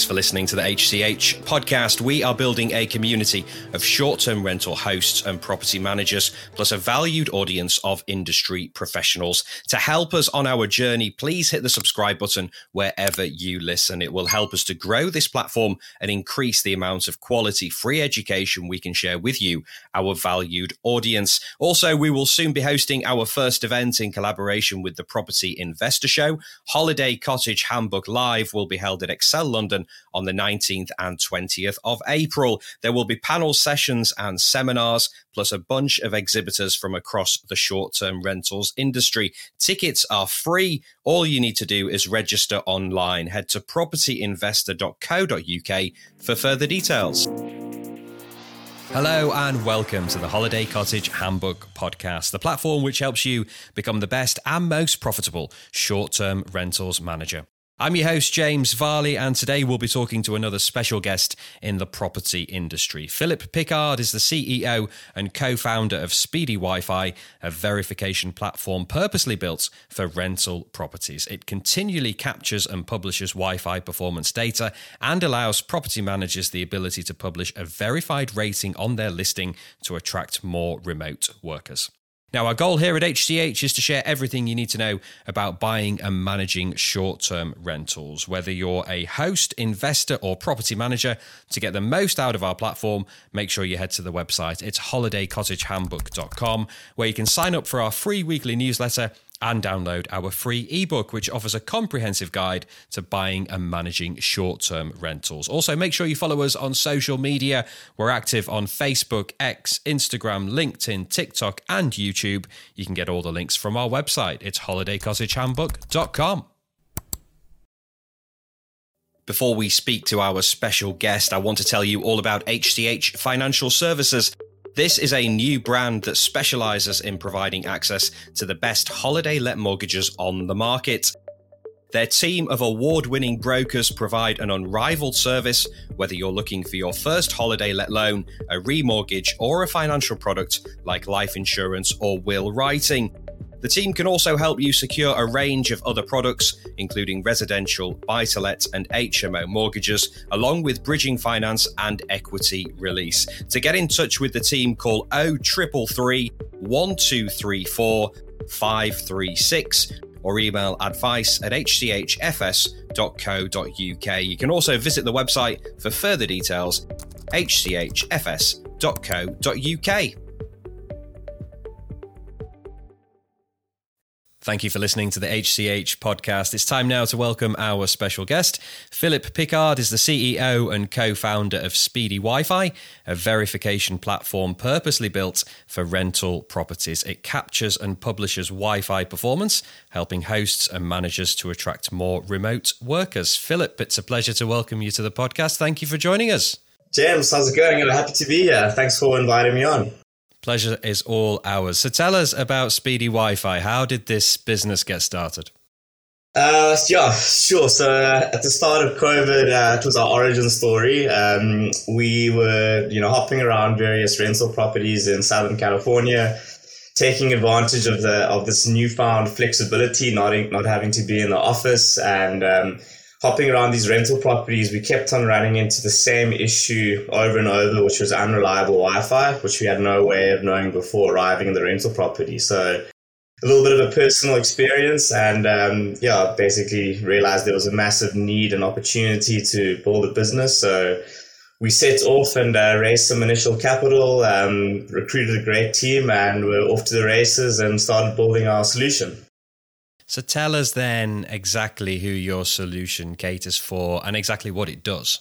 Thanks for listening to the HCH podcast. We are building a community of short term rental hosts and property managers, plus a valued audience of industry professionals. To help us on our journey, please hit the subscribe button wherever you listen. It will help us to grow this platform and increase the amount of quality free education we can share with you, our valued audience. Also, we will soon be hosting our first event in collaboration with the Property Investor Show. Holiday Cottage Handbook Live will be held at Excel London London on the 19th and 20th of April. There will be panel sessions and seminars, plus a bunch of exhibitors from across the short term rentals industry. Tickets are free. All you need to do is register online. Head to propertyinvestor.co.uk for further details. Hello and welcome to the Holiday Cottage Handbook Podcast, the platform which helps you become the best and most profitable short term rentals manager. I'm your host, James Varley, and today we'll be talking to another special guest in the property industry. Philip Pickard is the CEO and co founder of Speedy Wi Fi, a verification platform purposely built for rental properties. It continually captures and publishes Wi Fi performance data and allows property managers the ability to publish a verified rating on their listing to attract more remote workers. Now, our goal here at HCH is to share everything you need to know about buying and managing short term rentals. Whether you're a host, investor, or property manager, to get the most out of our platform, make sure you head to the website. It's holidaycottagehandbook.com, where you can sign up for our free weekly newsletter and download our free ebook, which offers a comprehensive guide to buying and managing short term rentals. Also, make sure you follow us on social media. We're active on Facebook, X, Instagram, LinkedIn, TikTok, and YouTube. You can get all the links from our website. It's holidaycottagehandbook.com. Before we speak to our special guest, I want to tell you all about HCH Financial Services. This is a new brand that specializes in providing access to the best holiday let mortgages on the market. Their team of award winning brokers provide an unrivaled service, whether you're looking for your first holiday let loan, a remortgage, or a financial product like life insurance or will writing. The team can also help you secure a range of other products, including residential, buy to let, and HMO mortgages, along with bridging finance and equity release. To get in touch with the team, call 0333 1234 536 or email advice at hchfs.co.uk. You can also visit the website for further details hchfs.co.uk. Thank you for listening to the HCH podcast. It's time now to welcome our special guest. Philip Pickard is the CEO and co founder of Speedy Wi Fi, a verification platform purposely built for rental properties. It captures and publishes Wi Fi performance, helping hosts and managers to attract more remote workers. Philip, it's a pleasure to welcome you to the podcast. Thank you for joining us. James, how's it going? I'm happy to be here. Thanks for inviting me on. Pleasure is all ours. So tell us about Speedy Wi Fi. How did this business get started? Uh, yeah, sure. So uh, at the start of COVID, uh, it was our origin story. Um, we were, you know, hopping around various rental properties in Southern California, taking advantage of the of this newfound flexibility, not in, not having to be in the office, and um, hopping around these rental properties, we kept on running into the same issue over and over, which was unreliable Wi-Fi, which we had no way of knowing before arriving in the rental property. So a little bit of a personal experience, and um, yeah, basically realized there was a massive need and opportunity to build a business. So we set off and uh, raised some initial capital, um, recruited a great team, and we're off to the races and started building our solution. So tell us then exactly who your solution caters for and exactly what it does.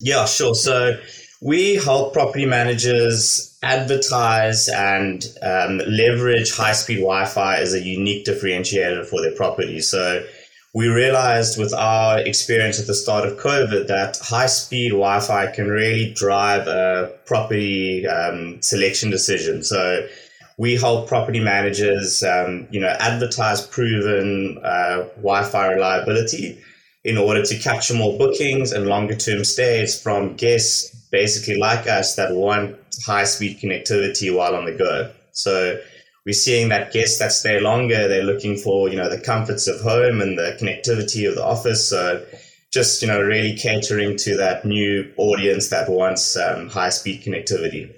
Yeah, sure. So we help property managers advertise and um, leverage high speed Wi Fi as a unique differentiator for their property. So we realized with our experience at the start of COVID that high speed Wi Fi can really drive a property um, selection decision. So we help property managers, um, you know, advertise proven uh, Wi-Fi reliability in order to capture more bookings and longer term stays from guests basically like us that want high speed connectivity while on the go. So we're seeing that guests that stay longer, they're looking for, you know, the comforts of home and the connectivity of the office. So just you know really catering to that new audience that wants um, high speed connectivity.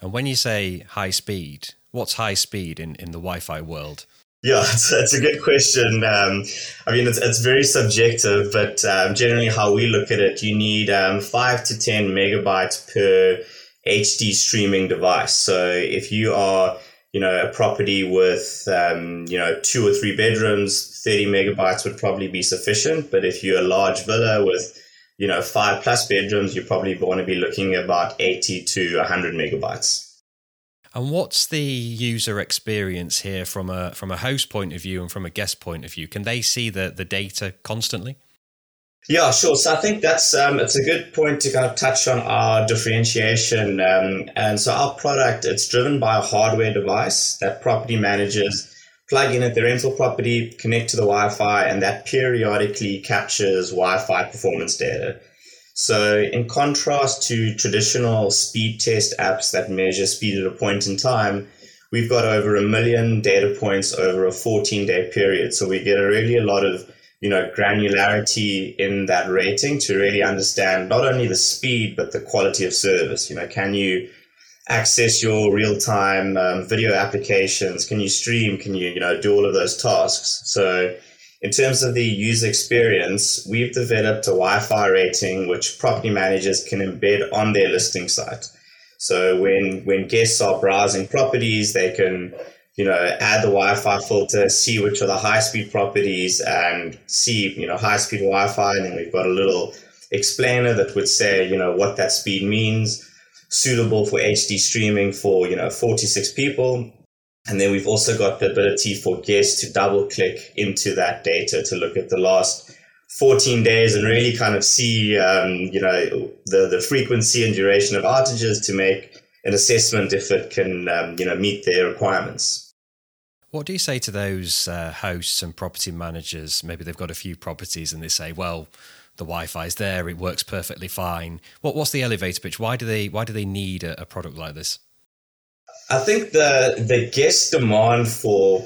And when you say high speed, what's high speed in, in the Wi-Fi world? Yeah, it's, it's a good question. Um, I mean, it's, it's very subjective, but um, generally, how we look at it, you need um, five to 10 megabytes per HD streaming device. So if you are, you know, a property with, um, you know, two or three bedrooms, 30 megabytes would probably be sufficient. But if you're a large villa with, you know, five plus bedrooms, you probably want to be looking at about 80 to 100 megabytes. And what's the user experience here from a from a host point of view and from a guest point of view? Can they see the the data constantly? Yeah, sure. So I think that's um, it's a good point to kind of touch on our differentiation. Um, and so our product it's driven by a hardware device that property managers plug in at the rental property, connect to the Wi-Fi, and that periodically captures Wi-Fi performance data. So, in contrast to traditional speed test apps that measure speed at a point in time, we've got over a million data points over a 14 day period. So, we get a really a lot of you know granularity in that rating to really understand not only the speed but the quality of service. You know, can you access your real time um, video applications? Can you stream? Can you you know do all of those tasks? So in terms of the user experience, we've developed a Wi-Fi rating which property managers can embed on their listing site. So when when guests are browsing properties, they can you know add the Wi-Fi filter, see which are the high-speed properties, and see you know high-speed Wi-Fi, and then we've got a little explainer that would say you know what that speed means, suitable for HD streaming for you know 46 people, and then we've also got the ability for guests to double click into that data to look at the last 14 days and really kind of see, um, you know, the, the frequency and duration of outages to make an assessment if it can, um, you know, meet their requirements. What do you say to those uh, hosts and property managers? Maybe they've got a few properties and they say, well, the Wi-Fi is there, it works perfectly fine. What, what's the elevator pitch? Why do they why do they need a, a product like this? I think the the guest demand for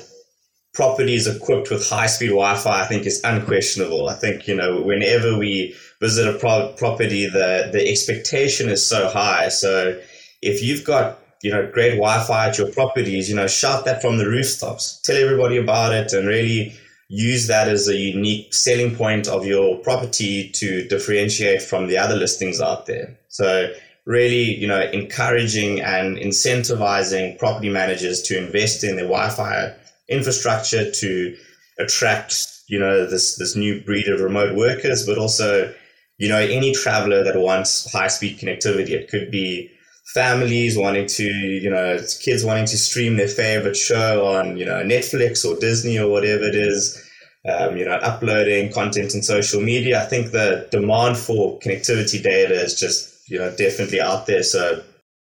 properties equipped with high speed Wi-Fi, I think, is unquestionable. I think you know whenever we visit a pro- property, the the expectation is so high. So if you've got you know great Wi-Fi at your properties, you know shout that from the rooftops, tell everybody about it, and really use that as a unique selling point of your property to differentiate from the other listings out there. So really, you know, encouraging and incentivizing property managers to invest in their Wi-Fi infrastructure to attract, you know, this this new breed of remote workers, but also, you know, any traveler that wants high-speed connectivity. It could be families wanting to, you know, kids wanting to stream their favorite show on, you know, Netflix or Disney or whatever it is. Um, you know, uploading content in social media. I think the demand for connectivity data is just you know definitely out there. So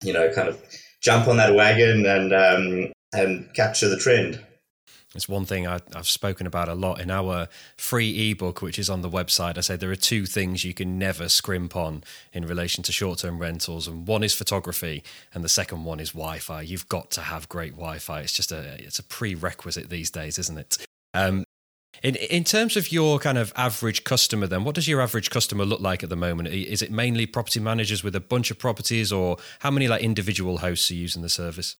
you know, kind of jump on that wagon and um, and capture the trend. It's one thing I, have spoken about a lot in our free ebook, which is on the website. I say there are two things you can never scrimp on in relation to short term rentals, and one is photography, and the second one is Wi Fi. You've got to have great Wi Fi. It's just a it's a prerequisite these days, isn't it? Um, in in terms of your kind of average customer, then what does your average customer look like at the moment? Is it mainly property managers with a bunch of properties, or how many like individual hosts are using the service?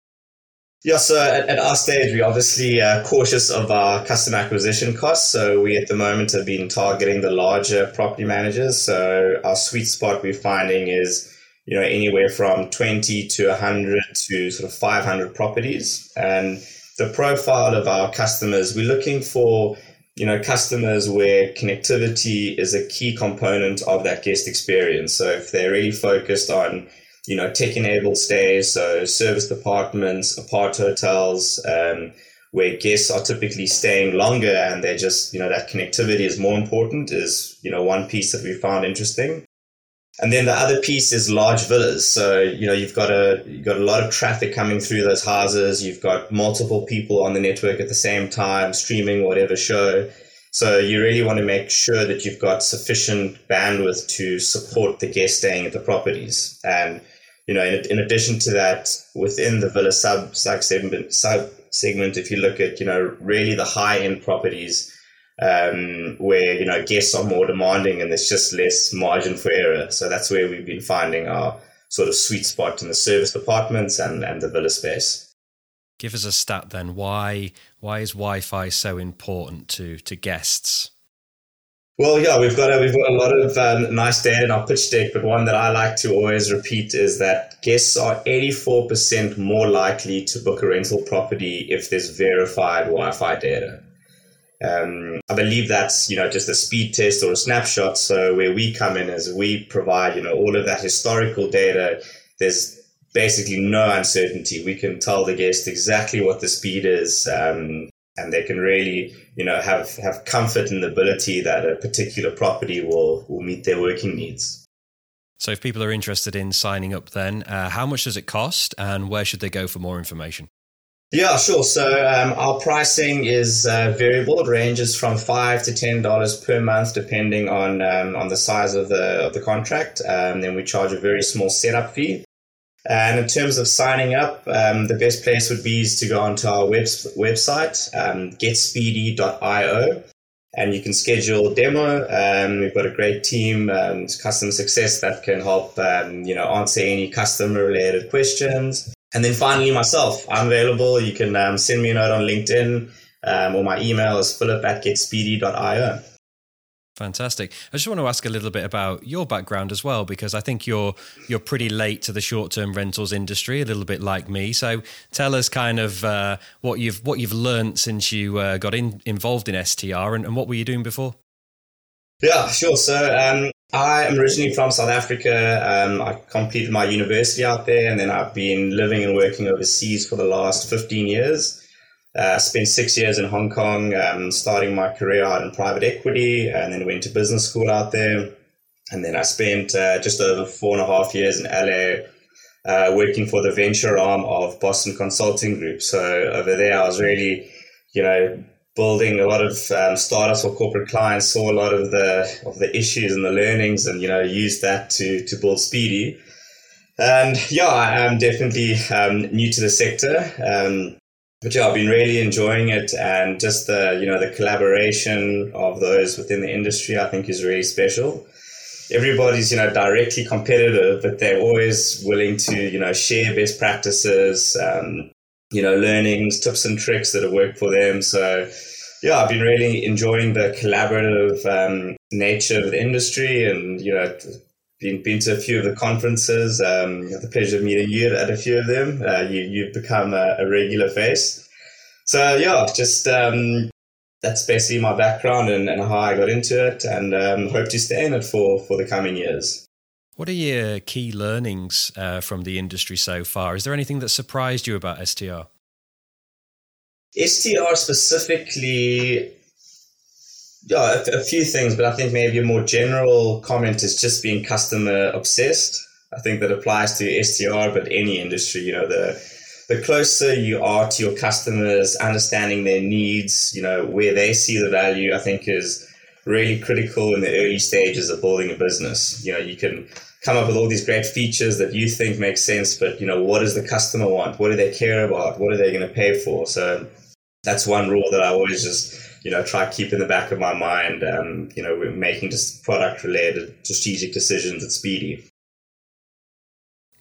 Yeah, so at, at our stage, we're obviously uh, cautious of our customer acquisition costs. So we at the moment have been targeting the larger property managers. So our sweet spot we're finding is you know anywhere from 20 to 100 to sort of 500 properties and the profile of our customers we're looking for you know, customers where connectivity is a key component of that guest experience. So if they're really focused on, you know, tech-enabled stays, so serviced apartments, apart hotels, um, where guests are typically staying longer and they're just, you know, that connectivity is more important is, you know, one piece that we found interesting. And then the other piece is large villas. So, you know, you've got a, you've got a lot of traffic coming through those houses. You've got multiple people on the network at the same time, streaming whatever show. So you really want to make sure that you've got sufficient bandwidth to support the guests staying at the properties. And, you know, in, in addition to that, within the villa sub, sub segment, sub segment, if you look at, you know, really the high end properties, um, where you know guests are more demanding and there's just less margin for error. So that's where we've been finding our sort of sweet spot in the serviced apartments and, and the villa space. Give us a stat then. Why why is Wi-Fi so important to to guests? Well, yeah, we've got a, we've got a lot of um, nice data in our pitch deck, but one that I like to always repeat is that guests are 84% more likely to book a rental property if there's verified Wi-Fi data. Um, I believe that's you know just a speed test or a snapshot. So where we come in is we provide you know all of that historical data. There's basically no uncertainty. We can tell the guest exactly what the speed is, um, and they can really you know have have comfort in the ability that a particular property will will meet their working needs. So if people are interested in signing up, then uh, how much does it cost, and where should they go for more information? Yeah, sure. So um, our pricing is uh, variable. It ranges from five to ten dollars per month, depending on um, on the size of the of the contract. Um, then we charge a very small setup fee. And in terms of signing up, um, the best place would be to go onto our web, website, um, getspeedy.io, and you can schedule a demo. Um, we've got a great team, um, customer success that can help, um, you know, answer any customer related questions. And then finally, myself, I'm available. You can um, send me a note on LinkedIn, um, or my email is philip at getspeedy.io. Fantastic. I just want to ask a little bit about your background as well, because I think you're you're pretty late to the short term rentals industry, a little bit like me. So tell us kind of uh, what you've what you've learned since you uh, got in, involved in STR, and, and, what were you doing before? Yeah, sure. So um, I am originally from South Africa. Um, I completed my university out there, and then I've been living and working overseas for the last 15 years. Uh, spent six years in Hong Kong, um, starting my career out in private equity, and then went to business school out there. And then I spent uh, just over four and a half years in LA uh, working for the venture arm of Boston Consulting Group. So over there, I was really, you know, building a lot of um, startups or corporate clients, saw a lot of the of the issues and the learnings, and you know, used that to to build Speedy. And yeah, I am definitely um, new to the sector. Um, but yeah, I've been really enjoying it, and just the you know the collaboration of those within the industry, I think, is really special. Everybody's you know directly competitive, but they're always willing to you know share best practices, um, you know learnings, tips and tricks that have worked for them. So yeah, I've been really enjoying the collaborative um, nature of the industry, and you know been been to a few of the conferences. Um, have the pleasure of meeting you at a few of them. Uh, you you've become a, a, regular face. So yeah, just um, that's basically my background and, and how I got into it, and um, hope to stay in it for for the coming years. What are your key learnings uh, from the industry so far? Is there anything that surprised you about STR? STR specifically, yeah, a, a, few things, but I think maybe a more general comment is just being customer obsessed. I think that applies to STR, but any industry. You know, the the closer you are to your customers, understanding their needs, you know, where they see the value, I think is really critical in the early stages of building a business. You know, you can come up with all these great features that you think make sense, but you know, what does the customer want? What do they care about? What are they going to pay for? So that's one rule that I always just you know, try keep in the back of my mind, um, you know, we're making just product related strategic decisions at Speedy.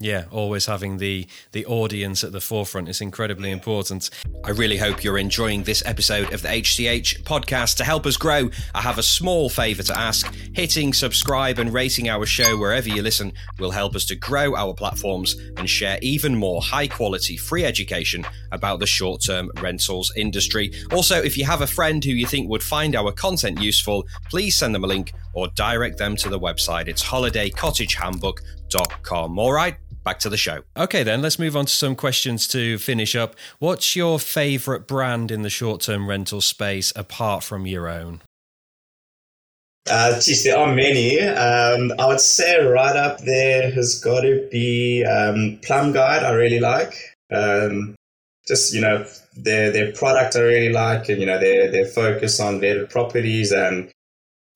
Yeah, always having the the audience at the forefront is incredibly important. I really hope you're enjoying this episode of the HCH podcast. To help us grow, I have a small favor to ask. Hitting subscribe and rating our show wherever you listen will help us to grow our platforms and share even more high quality free education about the short-term rentals industry. Also, if you have a friend who you think would find our content useful, please send them a link or direct them to the website. It's holidaycottagehandbook.com. All right? Back to the show. Okay, then let's move on to some questions to finish up. What's your favorite brand in the short term rental space apart from your own? Uh, geez, there are many. Um, I would say right up there has got to be um, Plum Guide. I really like. Um, just you know their their product I really like, and you know their their focus on vetted properties and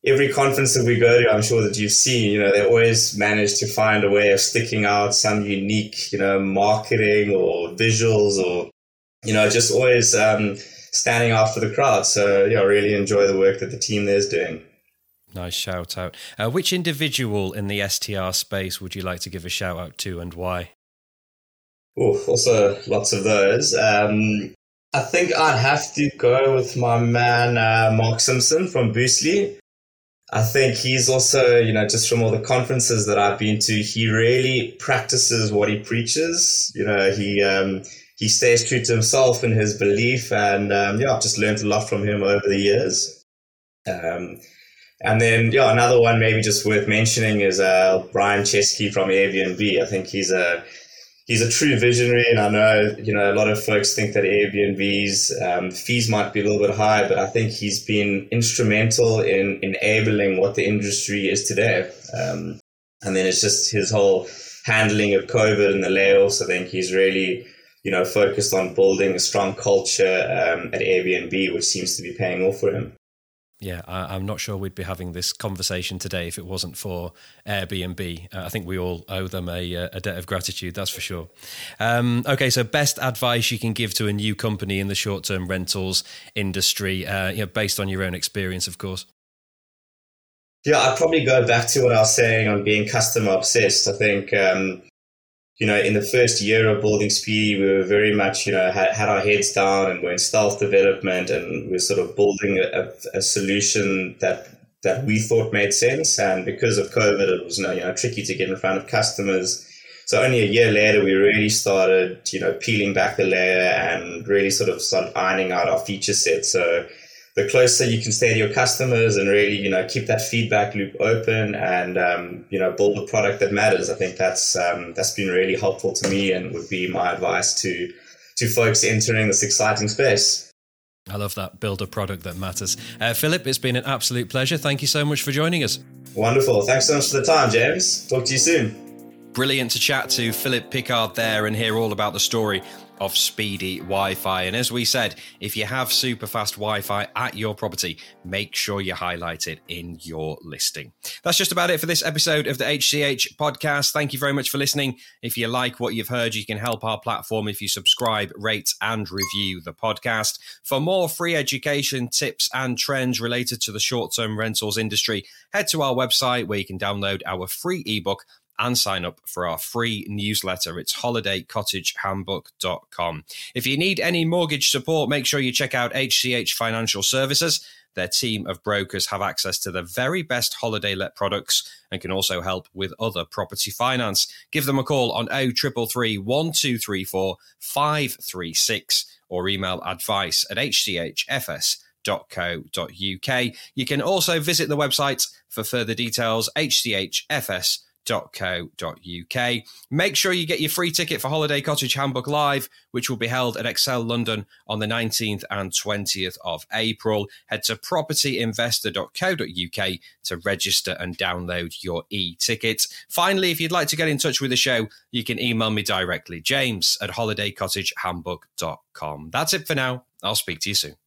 every conference that we go to, I'm sure that you've seen, you know, they always manage to find a way of sticking out some unique, you know, marketing or visuals or, you know, just always um, standing out for the crowd. So yeah, I really enjoy the work that the team there is doing. Nice shout out. Uh, which individual in the STR space would you like to give a shout out to and why? Oh, also lots of those. Um, I think I'd have to go with my man uh, Mark Simpson from Boostly. I think he's also, you know, just from all the conferences that I've been to, he really practices what he preaches. You know, he um, he stays true to himself and his belief, and um, yeah, I've just learned a lot from him over the years. Um, and then, yeah, another one maybe just worth mentioning is uh, Brian Chesky from Airbnb. I think he's a he's a true visionary, and I know you know a lot of folks think that Airbnb's um, fees might be a little bit high, but I think he's been instrumental in enabling what the industry is today. Um, and then it's just his whole handling of COVID and the layoffs. I think he's really you know focused on building a strong culture um, at Airbnb, which seems to be paying off for him yeah, I, am not sure we'd be having this conversation today if it wasn't for Airbnb. Uh, I think we all owe them a, uh, a debt of gratitude, that's for sure. Um, okay, so best advice you can give to a new company in the short term rentals industry, uh, you know, based on your own experience, of course. Yeah, I'd probably go back to what I was saying on being customer obsessed. I think um, you know, in the first year of building Speedy, we were very much, you know, had, had our heads down and we're in stealth development and we're sort of building a, a, solution that that we thought made sense. And because of COVID, it was, you know, you know, tricky to get in front of customers. So only a year later, we really started, you know, peeling back the layer and really sort of started ironing out our feature set. So the closer you can stay to your customers and really, you know, keep that feedback loop open and, um, you know, build a product that matters. I think that's, um, that's been really helpful to me and would be my advice to, to folks entering this exciting space. I love that. Build a product that matters. Uh, Philip, it's been an absolute pleasure. Thank you so much for joining us. Wonderful. Thanks so much for the time, James. Talk to you soon. Brilliant to chat to Philip Pickard there and hear all about the story of speedy Wi Fi. And as we said, if you have super fast Wi Fi at your property, make sure you highlight it in your listing. That's just about it for this episode of the HCH podcast. Thank you very much for listening. If you like what you've heard, you can help our platform if you subscribe, rate, and review the podcast. For more free education, tips, and trends related to the short term rentals industry, head to our website where you can download our free ebook and sign up for our free newsletter. It's holidaycottagehandbook.com. If you need any mortgage support, make sure you check out HCH Financial Services. Their team of brokers have access to the very best holiday let products and can also help with other property finance. Give them a call on 0333 1234 536 or email advice at hchfs.co.uk. You can also visit the website for further details, hchfs.co.uk www.holiday.co.uk. Make sure you get your free ticket for Holiday Cottage Handbook Live, which will be held at Excel London on the 19th and 20th of April. Head to propertyinvestor.co.uk to register and download your e ticket. Finally, if you'd like to get in touch with the show, you can email me directly, james at holidaycottagehandbook.com. That's it for now. I'll speak to you soon.